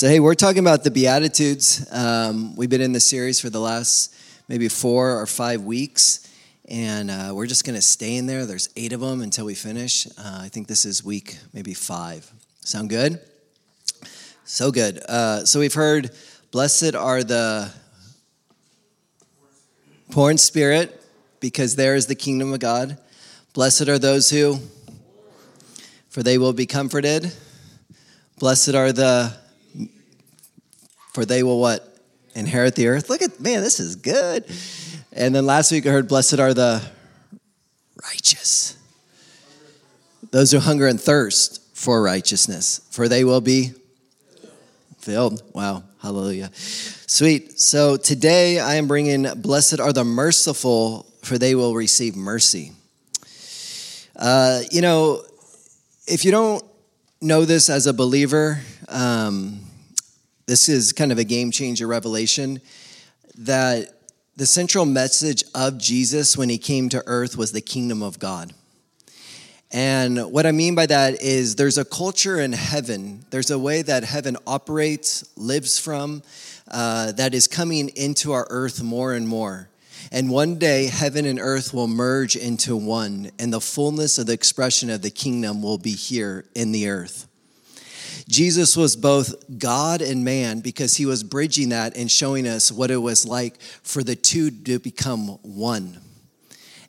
So, hey, we're talking about the Beatitudes. Um, we've been in this series for the last maybe four or five weeks, and uh, we're just going to stay in there. There's eight of them until we finish. Uh, I think this is week maybe five. Sound good? So good. Uh, so, we've heard, Blessed are the poor in spirit, because there is the kingdom of God. Blessed are those who, for they will be comforted. Blessed are the for they will what? Inherit the earth. Look at, man, this is good. And then last week I heard, blessed are the righteous. Those who hunger and thirst for righteousness, for they will be filled. Wow, hallelujah. Sweet. So today I am bringing, blessed are the merciful, for they will receive mercy. Uh, you know, if you don't know this as a believer, um, this is kind of a game changer revelation that the central message of Jesus when he came to earth was the kingdom of God. And what I mean by that is there's a culture in heaven, there's a way that heaven operates, lives from, uh, that is coming into our earth more and more. And one day, heaven and earth will merge into one, and the fullness of the expression of the kingdom will be here in the earth. Jesus was both God and man because he was bridging that and showing us what it was like for the two to become one.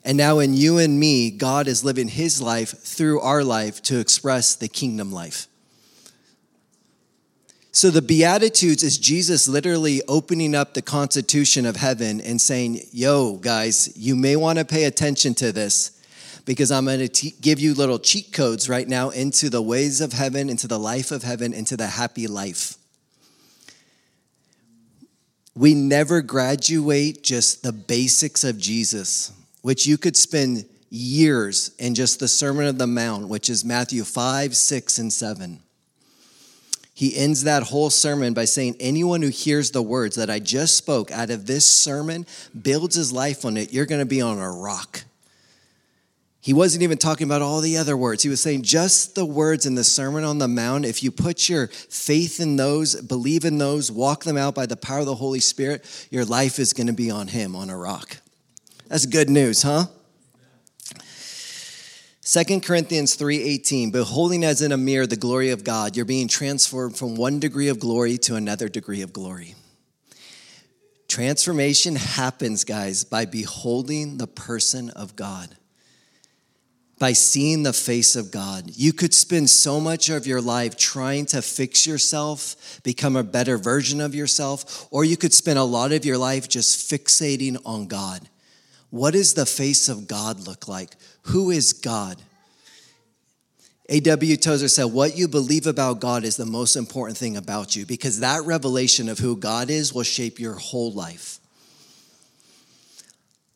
And now, in you and me, God is living his life through our life to express the kingdom life. So, the Beatitudes is Jesus literally opening up the constitution of heaven and saying, Yo, guys, you may want to pay attention to this because I'm going to give you little cheat codes right now into the ways of heaven, into the life of heaven, into the happy life. We never graduate just the basics of Jesus, which you could spend years in just the Sermon of the Mount, which is Matthew 5, 6, and 7. He ends that whole sermon by saying, Anyone who hears the words that I just spoke out of this sermon builds his life on it, you're going to be on a rock. He wasn't even talking about all the other words. He was saying just the words in the Sermon on the Mount. If you put your faith in those, believe in those, walk them out by the power of the Holy Spirit, your life is going to be on Him, on a rock. That's good news, huh? 2 Corinthians 3:18 beholding as in a mirror the glory of God you're being transformed from one degree of glory to another degree of glory. Transformation happens guys by beholding the person of God by seeing the face of God. You could spend so much of your life trying to fix yourself, become a better version of yourself, or you could spend a lot of your life just fixating on God. What does the face of God look like? Who is God? A.W. Tozer said, What you believe about God is the most important thing about you because that revelation of who God is will shape your whole life.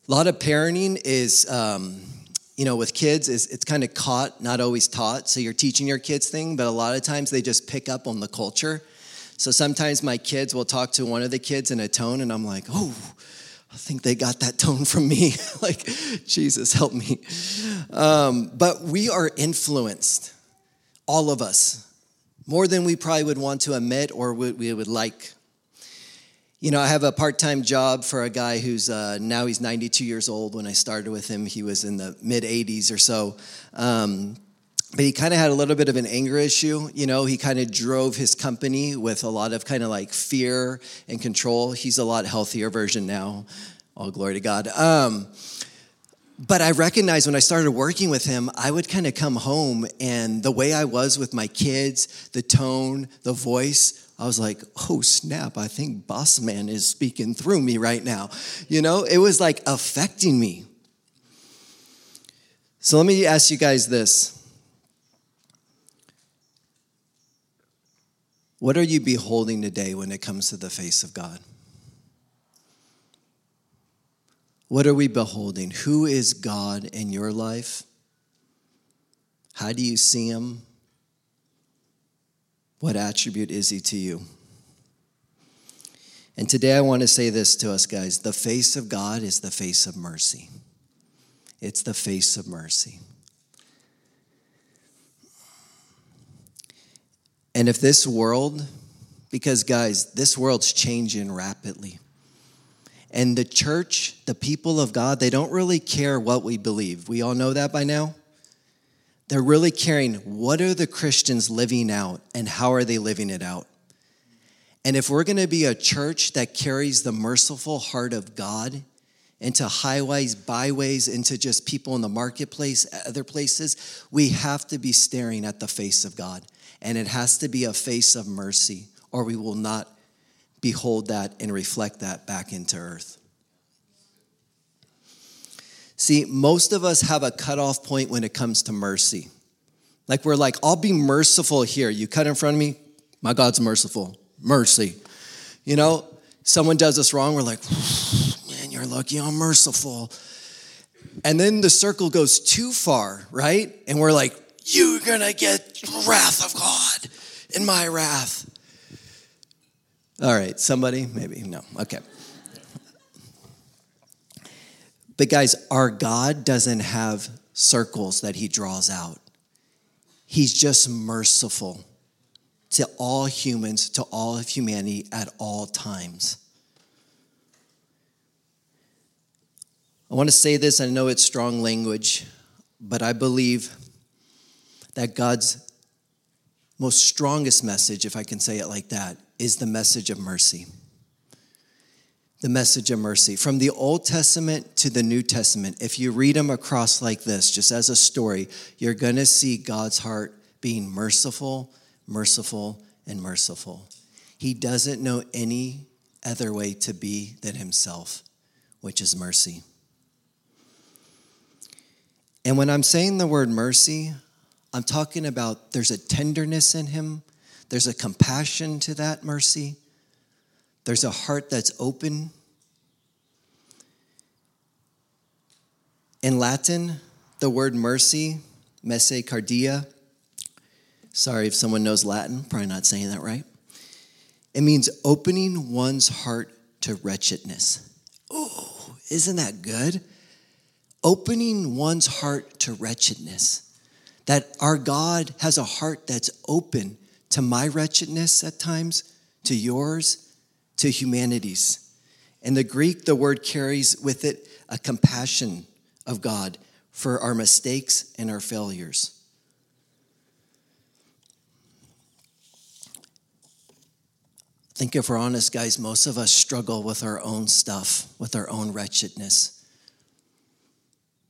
A lot of parenting is um, you know, with kids is it's kind of caught, not always taught. So you're teaching your kids thing, but a lot of times they just pick up on the culture. So sometimes my kids will talk to one of the kids in a tone, and I'm like, oh, I think they got that tone from me. like, Jesus, help me. Um, but we are influenced, all of us, more than we probably would want to admit or we would like you know, I have a part time job for a guy who's uh, now he's 92 years old. When I started with him, he was in the mid 80s or so. Um, but he kind of had a little bit of an anger issue. You know, he kind of drove his company with a lot of kind of like fear and control. He's a lot healthier version now. All glory to God. Um, but I recognized when I started working with him, I would kind of come home and the way I was with my kids, the tone, the voice I was like, oh snap, I think Boss Man is speaking through me right now. You know, it was like affecting me. So let me ask you guys this. What are you beholding today when it comes to the face of God? What are we beholding? Who is God in your life? How do you see him? What attribute is he to you? And today I want to say this to us, guys the face of God is the face of mercy. It's the face of mercy. And if this world Because, guys, this world's changing rapidly. And the church, the people of God, they don't really care what we believe. We all know that by now. They're really caring what are the Christians living out and how are they living it out? And if we're going to be a church that carries the merciful heart of God into highways, byways, into just people in the marketplace, other places, we have to be staring at the face of God. And it has to be a face of mercy, or we will not behold that and reflect that back into earth. See, most of us have a cutoff point when it comes to mercy. Like we're like, I'll be merciful here. You cut in front of me, my God's merciful. Mercy. You know, someone does us wrong, we're like, man, you're lucky I'm merciful. And then the circle goes too far, right? And we're like, you're gonna get wrath of God in my wrath. All right, somebody? Maybe, no, okay. But guys, our God doesn't have circles that he draws out. He's just merciful to all humans, to all of humanity at all times. I want to say this, I know it's strong language, but I believe that God's most strongest message, if I can say it like that, is the message of mercy the message of mercy. From the Old Testament to the New Testament, if you read them across like this, just as a story, you're going to see God's heart being merciful, merciful, and merciful. He doesn't know any other way to be than himself, which is mercy. And when I'm saying the word mercy, I'm talking about there's a tenderness in him, there's a compassion to that mercy there's a heart that's open. In Latin, the word mercy, misericordia, sorry if someone knows Latin, probably not saying that right. It means opening one's heart to wretchedness. Oh, isn't that good? Opening one's heart to wretchedness. That our God has a heart that's open to my wretchedness at times, to yours, to humanities. In the Greek, the word carries with it a compassion of God for our mistakes and our failures. Think if we're honest, guys, most of us struggle with our own stuff, with our own wretchedness.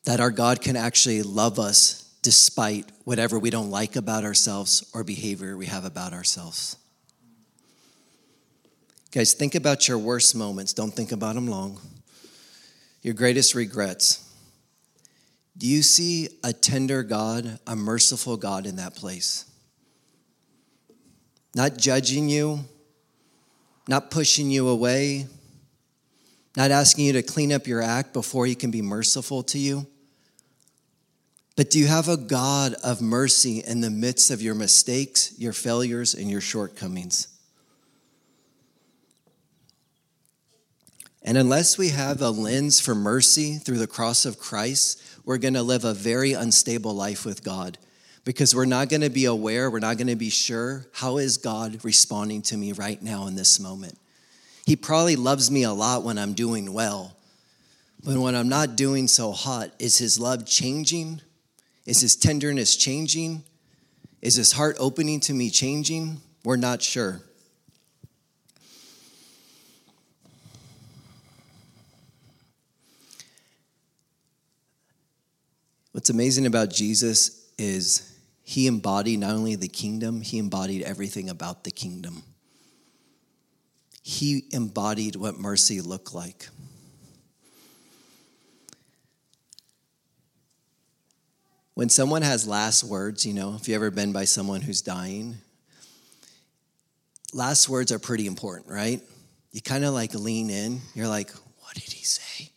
That our God can actually love us despite whatever we don't like about ourselves or behavior we have about ourselves. Guys, think about your worst moments. Don't think about them long. Your greatest regrets. Do you see a tender God, a merciful God in that place? Not judging you, not pushing you away, not asking you to clean up your act before he can be merciful to you. But do you have a God of mercy in the midst of your mistakes, your failures, and your shortcomings? And unless we have a lens for mercy through the cross of Christ, we're going to live a very unstable life with God because we're not going to be aware, we're not going to be sure how is God responding to me right now in this moment. He probably loves me a lot when I'm doing well. But when I'm not doing so hot, is his love changing? Is his tenderness changing? Is his heart opening to me changing? We're not sure. What's amazing about Jesus is he embodied not only the kingdom, he embodied everything about the kingdom. He embodied what mercy looked like. When someone has last words, you know, if you've ever been by someone who's dying, last words are pretty important, right? You kind of like lean in. You're like, what did he say?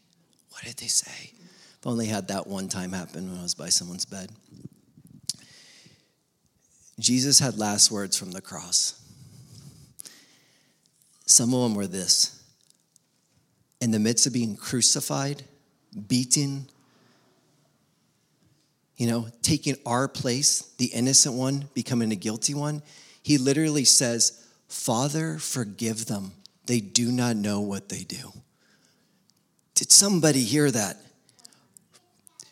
What did they say? I've only had that one time happen when I was by someone's bed. Jesus had last words from the cross. Some of them were this In the midst of being crucified, beaten, you know, taking our place, the innocent one becoming a guilty one, he literally says, Father, forgive them. They do not know what they do. Did somebody hear that?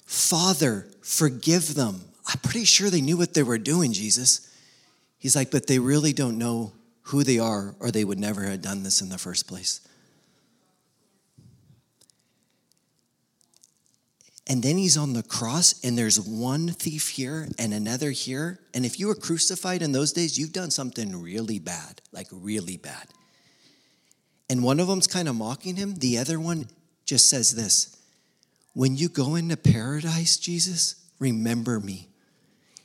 Father, forgive them. I'm pretty sure they knew what they were doing, Jesus. He's like, but they really don't know who they are, or they would never have done this in the first place. And then he's on the cross, and there's one thief here and another here. And if you were crucified in those days, you've done something really bad, like really bad. And one of them's kind of mocking him. The other one just says this When you go into paradise, Jesus, remember me.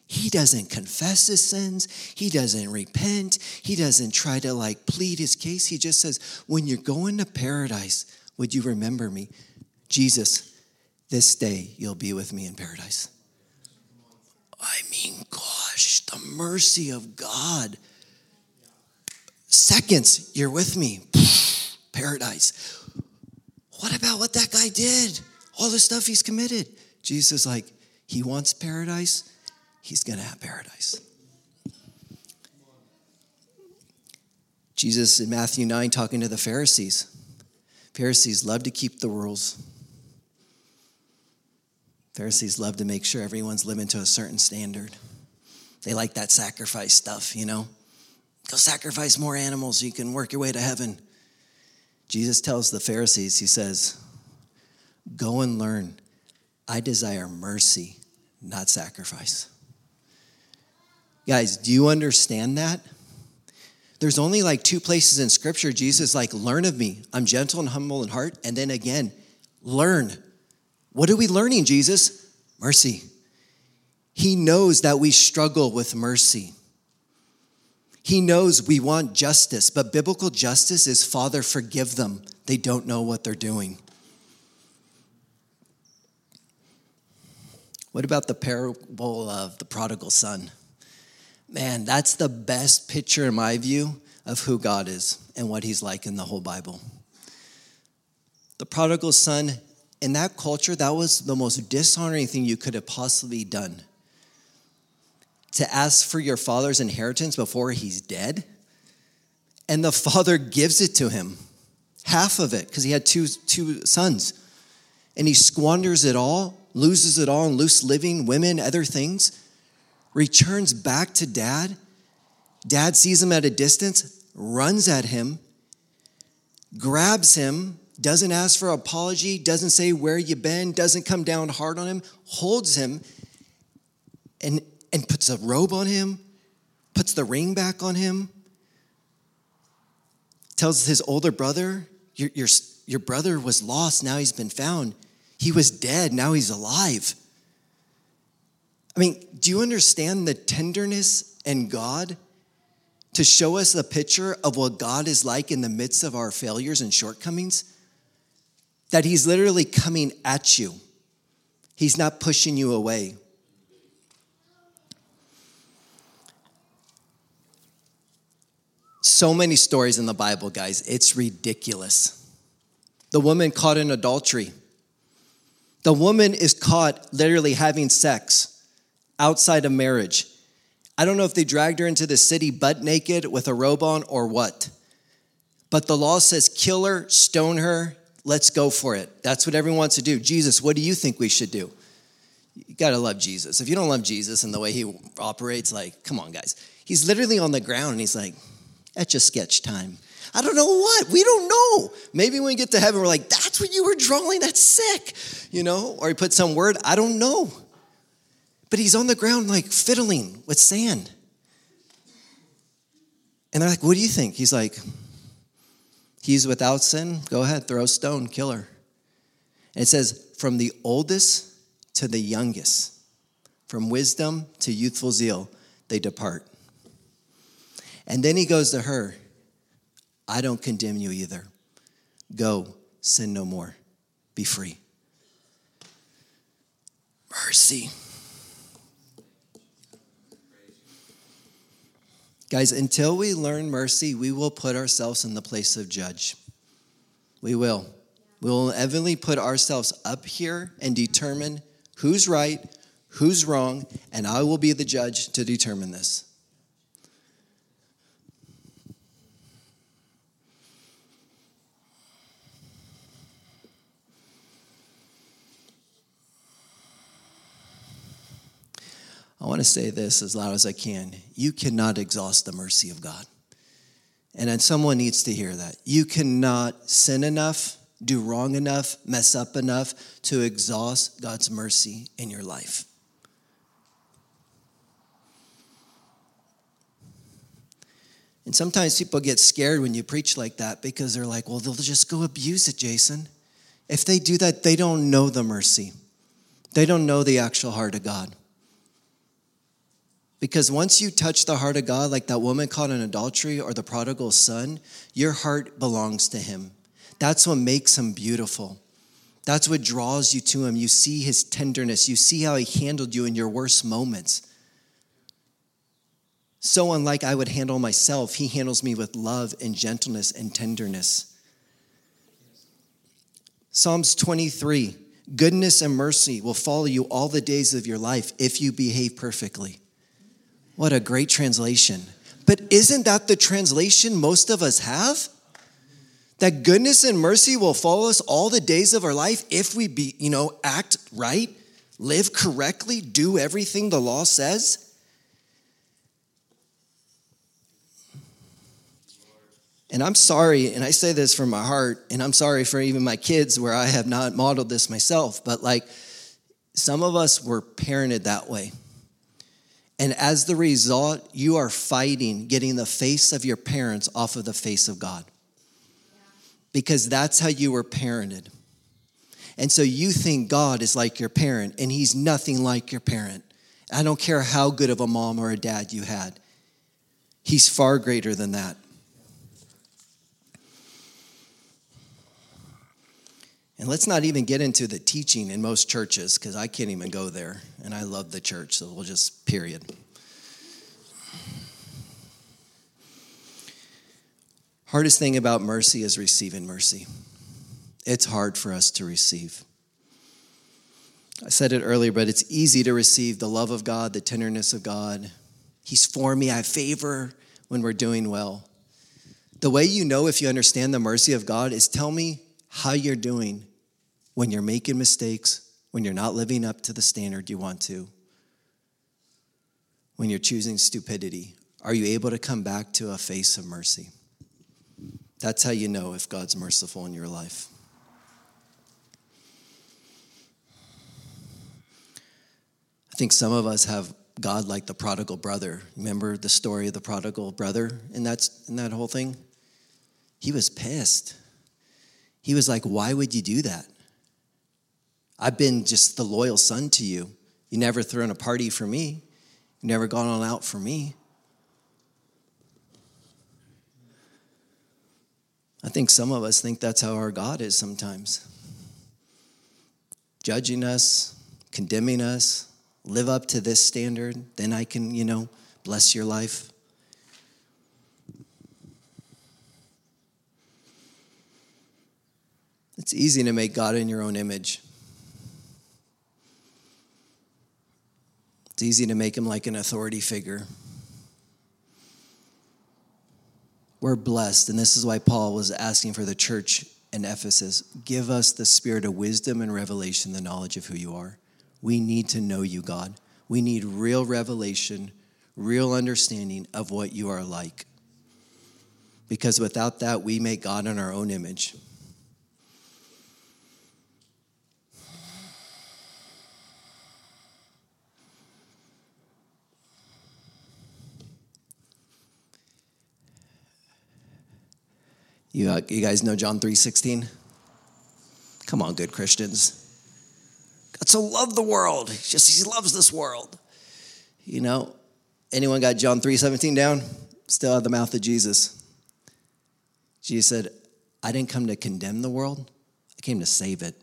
He doesn't confess his sins. He doesn't repent. He doesn't try to like plead his case. He just says, When you're going to paradise, would you remember me? Jesus, this day you'll be with me in paradise. I mean, gosh, the mercy of God. Seconds, you're with me. Paradise. What about what that guy did? All the stuff he's committed. Jesus, like, he wants paradise, he's gonna have paradise. Jesus in Matthew 9 talking to the Pharisees. Pharisees love to keep the rules. Pharisees love to make sure everyone's living to a certain standard. They like that sacrifice stuff, you know? Go sacrifice more animals so you can work your way to heaven. Jesus tells the Pharisees, He says, Go and learn. I desire mercy, not sacrifice. Guys, do you understand that? There's only like two places in scripture Jesus like learn of me. I'm gentle and humble in heart and then again, learn what are we learning, Jesus? Mercy. He knows that we struggle with mercy. He knows we want justice, but biblical justice is Father, forgive them. They don't know what they're doing. What about the parable of the prodigal son? Man, that's the best picture, in my view, of who God is and what he's like in the whole Bible. The prodigal son in that culture, that was the most dishonoring thing you could have possibly done. To ask for your father's inheritance before he's dead. And the father gives it to him, half of it, because he had two, two sons. And he squanders it all, loses it all in loose living, women, other things, returns back to dad. Dad sees him at a distance, runs at him, grabs him, doesn't ask for apology, doesn't say where you been, doesn't come down hard on him, holds him and, and puts a robe on him, puts the ring back on him, tells his older brother, your, your, your brother was lost, now he's been found. He was dead, now he's alive. I mean, do you understand the tenderness and God to show us a picture of what God is like in the midst of our failures and shortcomings? that He's literally coming at you, He's not pushing you away. So many stories in the Bible, guys, it's ridiculous. The woman caught in adultery. The woman is caught literally having sex outside of marriage. I don't know if they dragged her into the city butt naked with a robe on or what. But the law says kill her, stone her, Let's go for it. That's what everyone wants to do. Jesus, what do you think we should do? You got to love Jesus. If you don't love Jesus and the way he operates, like, come on, guys. He's literally on the ground and he's like, that's just sketch time. I don't know what. We don't know. Maybe when we get to heaven, we're like, that's what you were drawing. That's sick. You know? Or he put some word. I don't know. But he's on the ground, like fiddling with sand. And they're like, what do you think? He's like, He's without sin. Go ahead, throw a stone, kill her. And it says, from the oldest to the youngest, from wisdom to youthful zeal, they depart. And then he goes to her, I don't condemn you either. Go, sin no more, be free. Mercy. Guys, until we learn mercy, we will put ourselves in the place of judge. We will. We will inevitably put ourselves up here and determine who's right, who's wrong, and I will be the judge to determine this. I want to say this as loud as I can. You cannot exhaust the mercy of God. And then someone needs to hear that. You cannot sin enough, do wrong enough, mess up enough to exhaust God's mercy in your life. And sometimes people get scared when you preach like that because they're like, well, they'll just go abuse it, Jason. If they do that, they don't know the mercy, they don't know the actual heart of God. Because once you touch the heart of God, like that woman caught in adultery or the prodigal son, your heart belongs to Him. That's what makes Him beautiful. That's what draws you to Him. You see His tenderness, you see how He handled you in your worst moments. So, unlike I would handle myself, He handles me with love and gentleness and tenderness. Psalms 23 Goodness and mercy will follow you all the days of your life if you behave perfectly. What a great translation. But isn't that the translation most of us have? That goodness and mercy will follow us all the days of our life if we be, you know, act right, live correctly, do everything the law says. And I'm sorry, and I say this from my heart, and I'm sorry for even my kids where I have not modeled this myself, but like some of us were parented that way. And as the result, you are fighting getting the face of your parents off of the face of God. Because that's how you were parented. And so you think God is like your parent, and He's nothing like your parent. I don't care how good of a mom or a dad you had, He's far greater than that. And let's not even get into the teaching in most churches because I can't even go there. And I love the church, so we'll just, period. Hardest thing about mercy is receiving mercy. It's hard for us to receive. I said it earlier, but it's easy to receive the love of God, the tenderness of God. He's for me, I favor when we're doing well. The way you know if you understand the mercy of God is tell me how you're doing when you're making mistakes, when you're not living up to the standard you want to, when you're choosing stupidity? Are you able to come back to a face of mercy? That's how you know if God's merciful in your life. I think some of us have God like the prodigal brother. Remember the story of the prodigal brother in that, in that whole thing? He was pissed. He was like, Why would you do that? I've been just the loyal son to you. You never thrown a party for me, you never gone on out for me. I think some of us think that's how our God is sometimes. Judging us, condemning us, live up to this standard, then I can, you know, bless your life. It's easy to make God in your own image. It's easy to make him like an authority figure. We're blessed, and this is why Paul was asking for the church in Ephesus give us the spirit of wisdom and revelation, the knowledge of who you are. We need to know you, God. We need real revelation, real understanding of what you are like. Because without that, we make God in our own image. You, uh, you guys know John 3.16? Come on, good Christians. God so loved the world. He just he loves this world. You know, anyone got John 3.17 down? Still out the mouth of Jesus. Jesus said, I didn't come to condemn the world. I came to save it.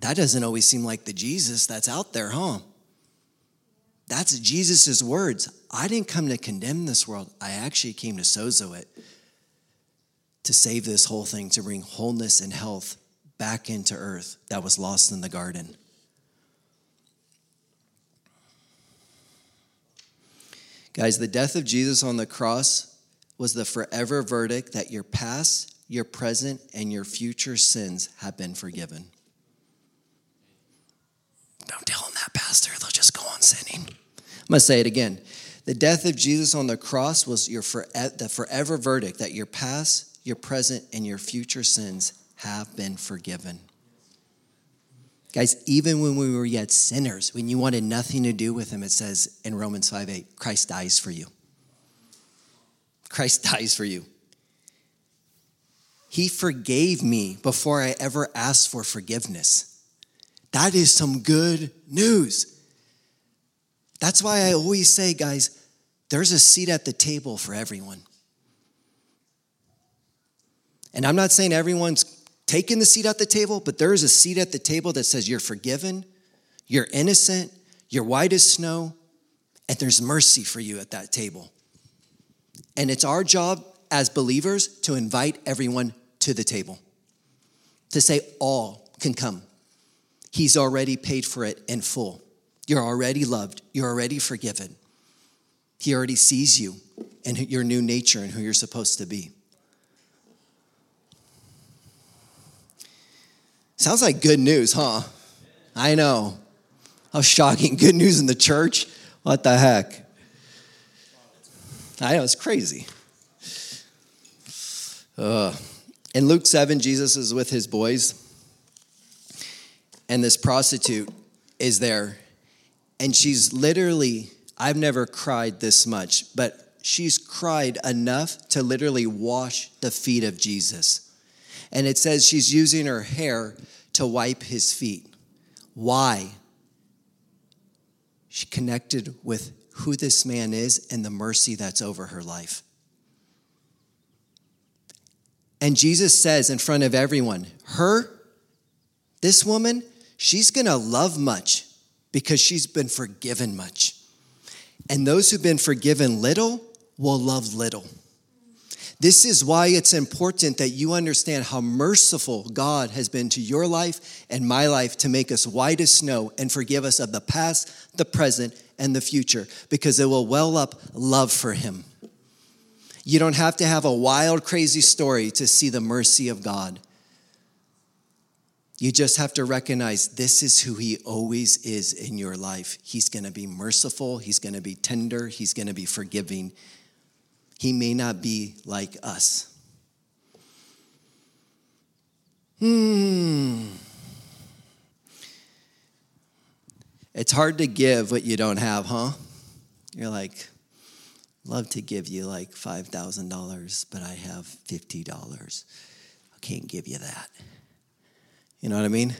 That doesn't always seem like the Jesus that's out there, huh? That's Jesus' words. I didn't come to condemn this world. I actually came to sozo it, to save this whole thing, to bring wholeness and health back into earth that was lost in the garden. Guys, the death of Jesus on the cross was the forever verdict that your past, your present, and your future sins have been forgiven. Don't tell. Sinning. I'm going to say it again. The death of Jesus on the cross was your for, the forever verdict that your past, your present, and your future sins have been forgiven. Guys, even when we were yet sinners, when you wanted nothing to do with him, it says in Romans 5 8, Christ dies for you. Christ dies for you. He forgave me before I ever asked for forgiveness. That is some good news. That's why I always say, guys, there's a seat at the table for everyone. And I'm not saying everyone's taking the seat at the table, but there is a seat at the table that says you're forgiven, you're innocent, you're white as snow, and there's mercy for you at that table. And it's our job as believers to invite everyone to the table, to say all can come. He's already paid for it in full. You're already loved, you're already forgiven. He already sees you and your new nature and who you're supposed to be. Sounds like good news, huh? I know. How shocking. Good news in the church? What the heck? I know, it's crazy. In Luke 7, Jesus is with his boys, and this prostitute is there, and she's literally, I've never cried this much, but she's cried enough to literally wash the feet of Jesus. And it says she's using her hair to wipe his feet. Why? She connected with who this man is and the mercy that's over her life. And Jesus says in front of everyone, her, this woman, she's gonna love much because she's been forgiven much. And those who've been forgiven little will love little. This is why it's important that you understand how merciful God has been to your life and my life to make us white as snow and forgive us of the past, the present, and the future, because it will well up love for Him. You don't have to have a wild, crazy story to see the mercy of God. You just have to recognize this is who He always is in your life. He's gonna be merciful, He's gonna be tender, He's gonna be forgiving, he may not be like us. Hmm. It's hard to give what you don't have, huh? You're like, love to give you like $5,000, but I have $50. I can't give you that. You know what I mean?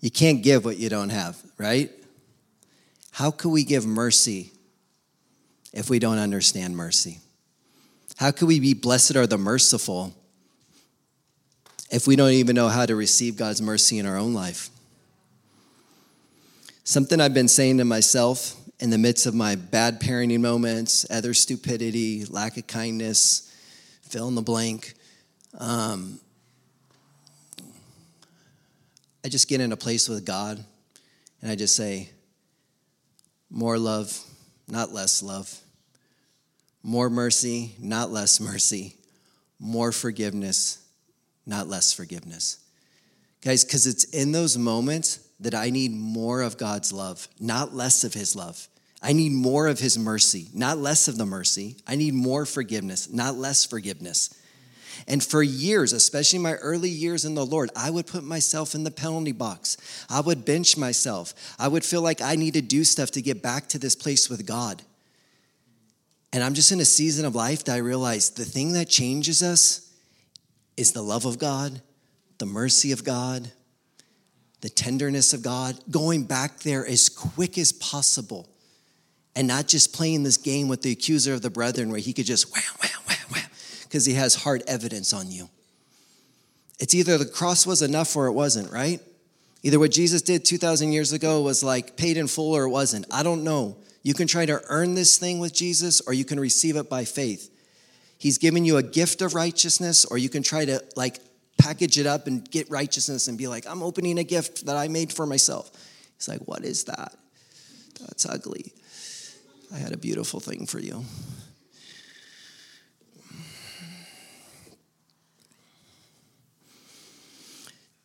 You can't give what you don't have, right? How can we give mercy if we don't understand mercy? How could we be blessed are the merciful if we don't even know how to receive God's mercy in our own life? Something I've been saying to myself in the midst of my bad parenting moments, other stupidity, lack of kindness, fill in the blank. Um, I just get in a place with God and I just say, more love, not less love. More mercy, not less mercy. More forgiveness, not less forgiveness. Guys, because it's in those moments that I need more of God's love, not less of His love. I need more of His mercy, not less of the mercy. I need more forgiveness, not less forgiveness. And for years, especially my early years in the Lord, I would put myself in the penalty box. I would bench myself. I would feel like I need to do stuff to get back to this place with God. And I'm just in a season of life that I realize the thing that changes us is the love of God, the mercy of God, the tenderness of God, going back there as quick as possible and not just playing this game with the accuser of the brethren where he could just wham, wham, because he has hard evidence on you. It's either the cross was enough or it wasn't, right? Either what Jesus did 2,000 years ago was like paid in full or it wasn't. I don't know. You can try to earn this thing with Jesus or you can receive it by faith. He's given you a gift of righteousness or you can try to like package it up and get righteousness and be like, I'm opening a gift that I made for myself. He's like, What is that? That's ugly. I had a beautiful thing for you.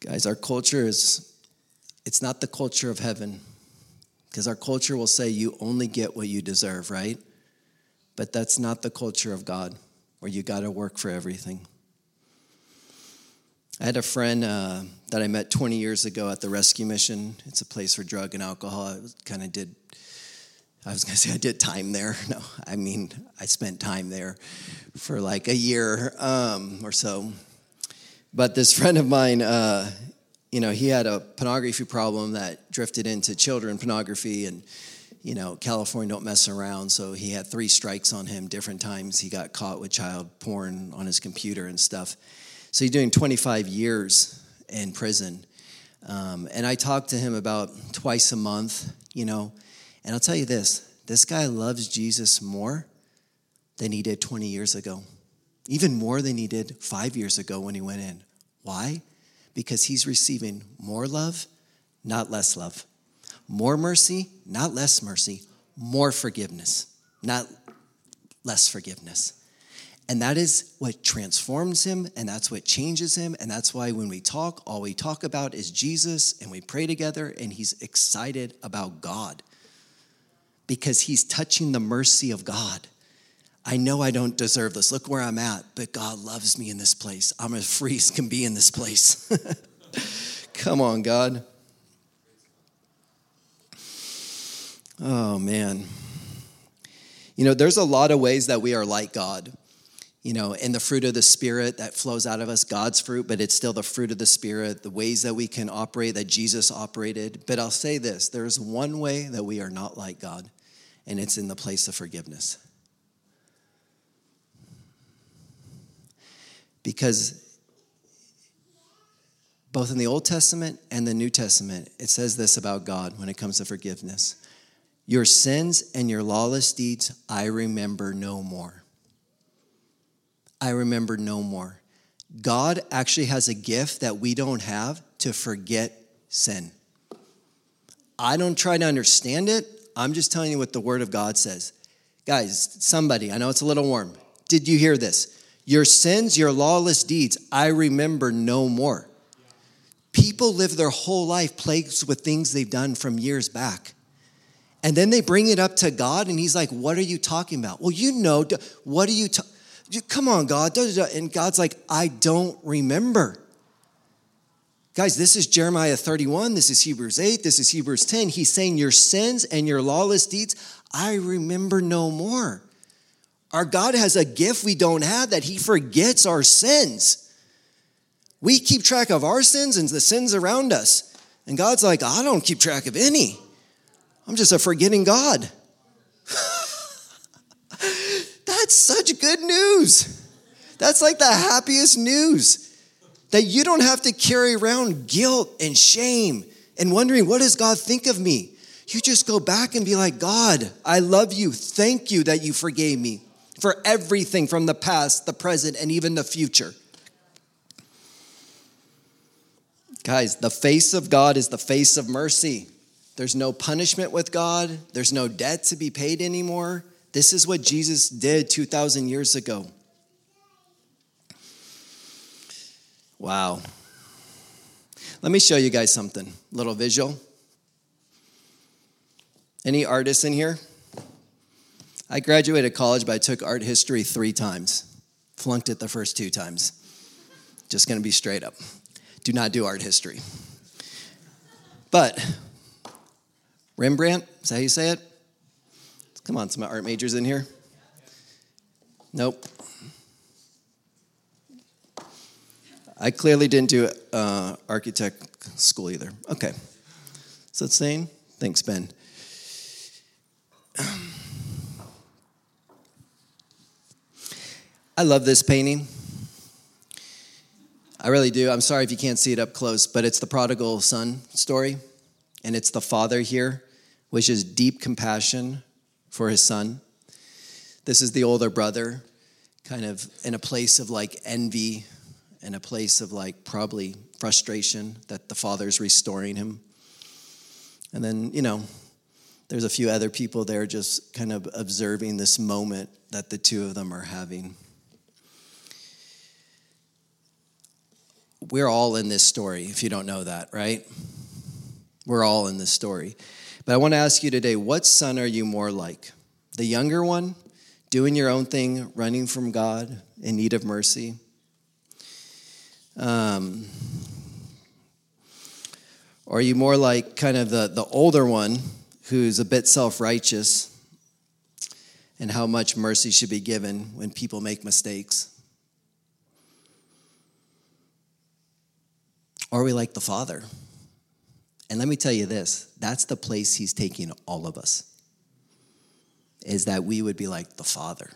Guys, our culture is, it's not the culture of heaven. Because our culture will say you only get what you deserve, right? But that's not the culture of God, where you got to work for everything. I had a friend uh, that I met 20 years ago at the rescue mission. It's a place for drug and alcohol. I kind of did, I was going to say I did time there. No, I mean, I spent time there for like a year um, or so. But this friend of mine, uh, you know, he had a pornography problem that drifted into children pornography and you know, California don't mess around. So he had three strikes on him different times. He got caught with child porn on his computer and stuff. So he's doing 25 years in prison. Um, and I talk to him about twice a month, you know. And I'll tell you this this guy loves Jesus more than he did 20 years ago, even more than he did five years ago when he went in. Why? Because he's receiving more love, not less love. More mercy, not less mercy. More forgiveness, not less forgiveness. And that is what transforms him, and that's what changes him. And that's why when we talk, all we talk about is Jesus, and we pray together, and he's excited about God because he's touching the mercy of God. I know I don't deserve this. Look where I'm at, but God loves me in this place. I'm as free as can be in this place. Come on, God. Oh, man. You know, there's a lot of ways that we are like God. You know, in the fruit of the Spirit that flows out of us, God's fruit, but it's still the fruit of the Spirit, the ways that we can operate that Jesus operated. But I'll say this there's one way that we are not like God, and it's in the place of forgiveness. Because both in the Old Testament and the New Testament, it says this about God when it comes to forgiveness Your sins and your lawless deeds I remember no more. I remember no more. God actually has a gift that we don't have to forget sin. I don't try to understand it. I'm just telling you what the Word of God says. Guys, somebody, I know it's a little warm. Did you hear this? Your sins, your lawless deeds, I remember no more. People live their whole life plagued with things they've done from years back. And then they bring it up to God, and He's like, What are you talking about? Well, you know, what are you talking Come on, God. And God's like, I don't remember. Guys, this is Jeremiah 31. This is Hebrews 8. This is Hebrews 10. He's saying, Your sins and your lawless deeds, I remember no more. Our God has a gift we don't have that He forgets our sins. We keep track of our sins and the sins around us. And God's like, I don't keep track of any. I'm just a forgetting God. That's such good news. That's like the happiest news that you don't have to carry around guilt and shame and wondering, what does God think of me? You just go back and be like, God, I love you. Thank you that you forgave me for everything from the past, the present, and even the future. Guys, the face of God is the face of mercy. There's no punishment with God, there's no debt to be paid anymore. This is what Jesus did 2,000 years ago. Wow. Let me show you guys something, little visual. Any artists in here? I graduated college, but I took art history three times. Flunked it the first two times. Just gonna be straight up. Do not do art history. But Rembrandt, is that how you say it? Come on, some art majors in here? Nope. I clearly didn't do uh, architect school either. Okay. So it's saying, thanks, Ben. I love this painting. I really do. I'm sorry if you can't see it up close, but it's the prodigal son story. And it's the father here, which is deep compassion for his son. This is the older brother, kind of in a place of like envy, in a place of like probably frustration that the father's restoring him. And then, you know, there's a few other people there just kind of observing this moment that the two of them are having. We're all in this story, if you don't know that, right? We're all in this story. But I want to ask you today what son are you more like? The younger one, doing your own thing, running from God, in need of mercy? Um, or are you more like kind of the, the older one who's a bit self righteous and how much mercy should be given when people make mistakes? Are we like the Father? And let me tell you this that's the place He's taking all of us, is that we would be like the Father.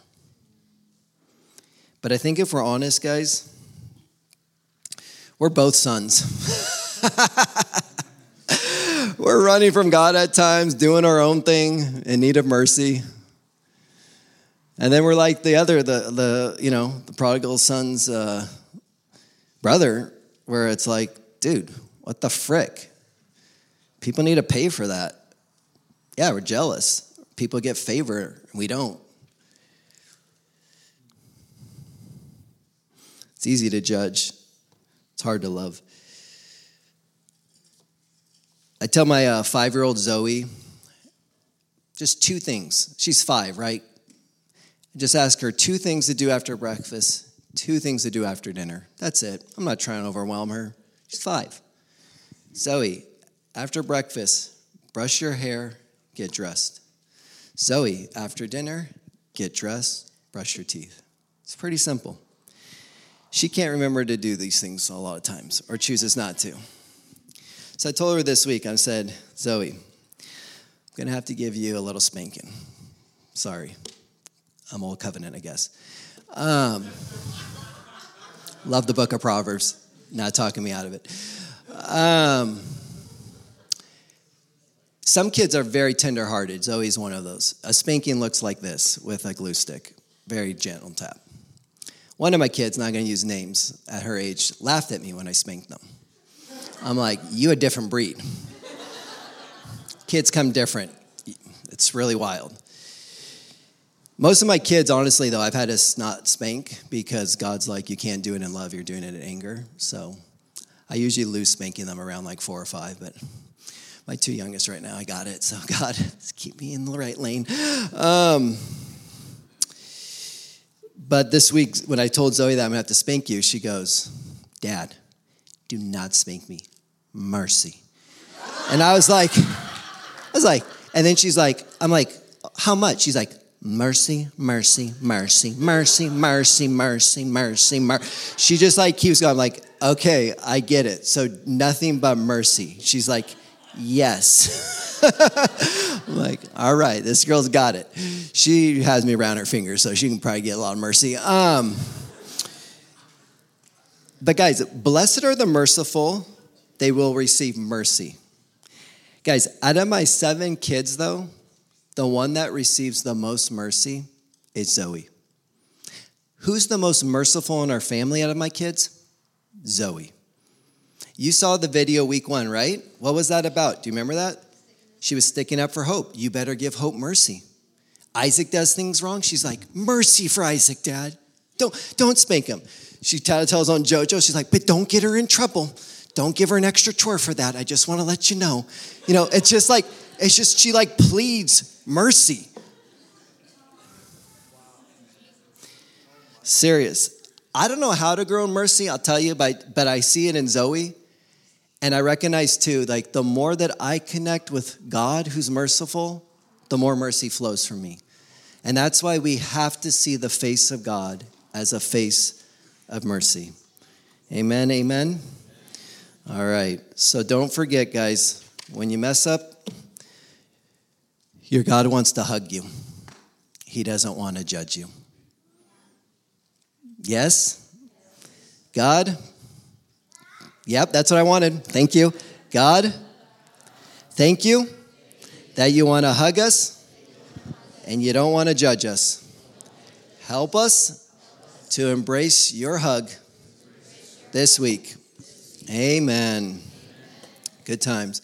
But I think if we're honest, guys, we're both sons. we're running from God at times, doing our own thing in need of mercy. And then we're like the other, the, the you know, the prodigal son's uh, brother, where it's like, dude, what the frick? People need to pay for that. Yeah, we're jealous. People get favor, we don't. It's easy to judge, it's hard to love. I tell my uh, five year old Zoe just two things. She's five, right? I just ask her two things to do after breakfast, two things to do after dinner. That's it. I'm not trying to overwhelm her. She's five. Zoe, after breakfast, brush your hair, get dressed. Zoe, after dinner, get dressed, brush your teeth. It's pretty simple. She can't remember to do these things a lot of times or chooses not to. So I told her this week, I said, Zoe, I'm to have to give you a little spanking. Sorry. I'm old covenant, I guess. Um, love the book of Proverbs. Not talking me out of it. Um, some kids are very tenderhearted. Zoe's one of those. A spanking looks like this with a glue stick, very gentle tap. One of my kids, not going to use names, at her age, laughed at me when I spanked them. I'm like, you a different breed. kids come different. It's really wild. Most of my kids, honestly, though, I've had to not spank because God's like, you can't do it in love, you're doing it in anger. So I usually lose spanking them around like four or five, but my two youngest right now, I got it. So God, keep me in the right lane. Um, but this week, when I told Zoe that I'm gonna have to spank you, she goes, Dad, do not spank me. Mercy. And I was like, I was like, and then she's like, I'm like, how much? She's like, mercy, mercy, mercy, mercy, mercy, mercy, mercy, mercy. She just like keeps going, like, okay, I get it. So nothing but mercy. She's like, yes. I'm like, all right, this girl's got it. She has me around her finger, so she can probably get a lot of mercy. Um, but guys, blessed are the merciful, they will receive mercy. Guys, out of my seven kids, though, the one that receives the most mercy is Zoe. Who's the most merciful in our family out of my kids? Zoe. You saw the video week one, right? What was that about? Do you remember that? She was sticking up for hope. You better give hope mercy. Isaac does things wrong. She's like, mercy for Isaac, Dad. Don't, don't spank him. She tells on JoJo, she's like, but don't get her in trouble. Don't give her an extra chore for that. I just want to let you know. You know, it's just like, it's just, she like pleads mercy. Serious. I don't know how to grow in mercy, I'll tell you, but, but I see it in Zoe. And I recognize too, like the more that I connect with God who's merciful, the more mercy flows from me. And that's why we have to see the face of God as a face of mercy. Amen, amen. All right. So don't forget, guys, when you mess up, your God wants to hug you, He doesn't want to judge you. Yes? God? Yep, that's what I wanted. Thank you. God, thank you that you want to hug us and you don't want to judge us. Help us to embrace your hug this week. Amen. Good times.